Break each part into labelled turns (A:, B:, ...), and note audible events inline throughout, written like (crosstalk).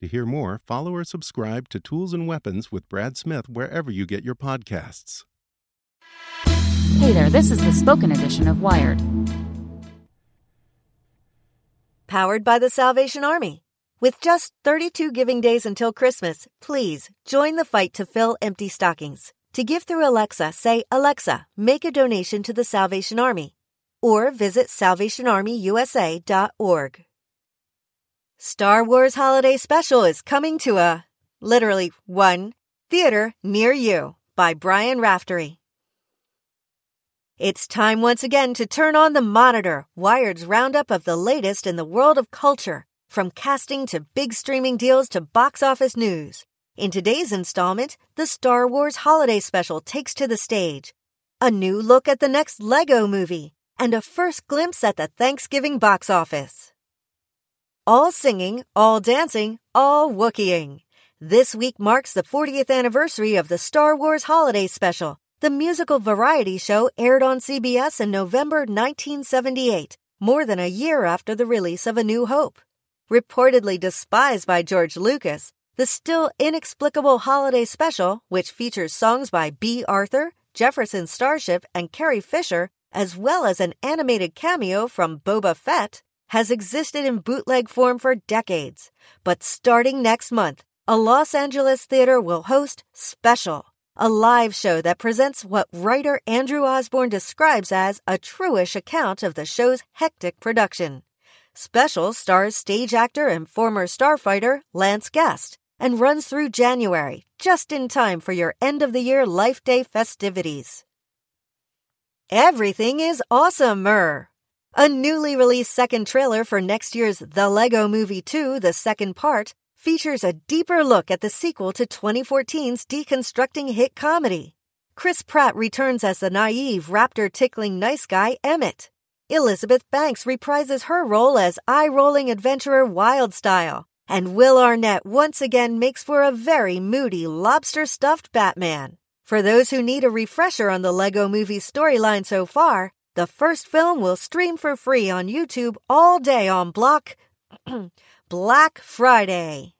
A: To hear more, follow or subscribe to Tools and Weapons with Brad Smith wherever you get your podcasts.
B: Hey there, this is the spoken edition of Wired.
C: Powered by the Salvation Army. With just 32 giving days until Christmas, please join the fight to fill empty stockings. To give through Alexa, say, Alexa, make a donation to the Salvation Army. Or visit salvationarmyusa.org. Star Wars Holiday Special is coming to a, literally, one, theater near you by Brian Raftery. It's time once again to turn on the monitor, Wired's roundup of the latest in the world of culture, from casting to big streaming deals to box office news. In today's installment, the Star Wars Holiday Special takes to the stage. A new look at the next Lego movie, and a first glimpse at the Thanksgiving box office. All singing, all dancing, all Wookieing. This week marks the 40th anniversary of the Star Wars Holiday Special, the musical variety show aired on CBS in November 1978, more than a year after the release of A New Hope. Reportedly despised by George Lucas, the still inexplicable holiday special, which features songs by Bea Arthur, Jefferson Starship, and Carrie Fisher, as well as an animated cameo from Boba Fett, has existed in bootleg form for decades. But starting next month, a Los Angeles theater will host Special, a live show that presents what writer Andrew Osborne describes as a truish account of the show's hectic production. Special stars stage actor and former starfighter Lance Guest and runs through January, just in time for your end of the year Life Day festivities. Everything is awesomer. A newly released second trailer for next year's The Lego Movie 2, the second part, features a deeper look at the sequel to 2014's deconstructing hit comedy. Chris Pratt returns as the naive, raptor tickling nice guy Emmett. Elizabeth Banks reprises her role as eye rolling adventurer Wildstyle. And Will Arnett once again makes for a very moody lobster stuffed Batman. For those who need a refresher on the Lego movie storyline so far, the first film will stream for free on YouTube all day on Block. (clears throat) Black Friday.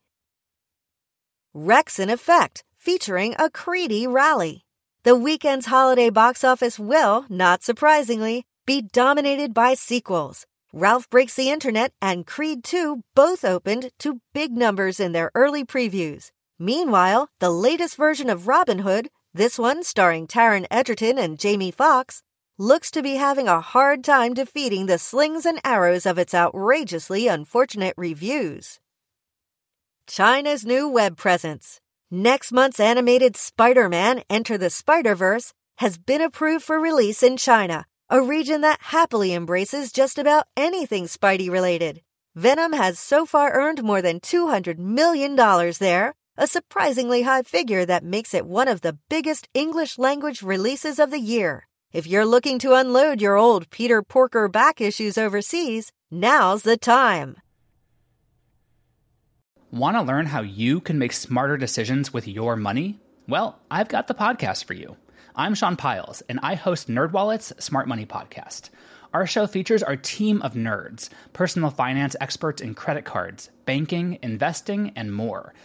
C: Rex in Effect, featuring a Creedy rally. The weekend's holiday box office will, not surprisingly, be dominated by sequels. Ralph Breaks the Internet and Creed 2 both opened to big numbers in their early previews. Meanwhile, the latest version of Robin Hood, this one starring Taron Egerton and Jamie Foxx, looks to be having a hard time defeating the slings and arrows of its outrageously unfortunate reviews. China's new web presence. Next month's animated Spider Man Into the Spider Verse has been approved for release in China, a region that happily embraces just about anything Spidey related. Venom has so far earned more than $200 million there, a surprisingly high figure that makes it one of the biggest English language releases of the year. If you're looking to unload your old Peter Porker back issues overseas, now's the time.
D: Want to learn how you can make smarter decisions with your money? Well, I've got the podcast for you. I'm Sean Pyles, and I host NerdWallet's Smart Money Podcast. Our show features our team of nerds, personal finance experts in credit cards, banking, investing, and more –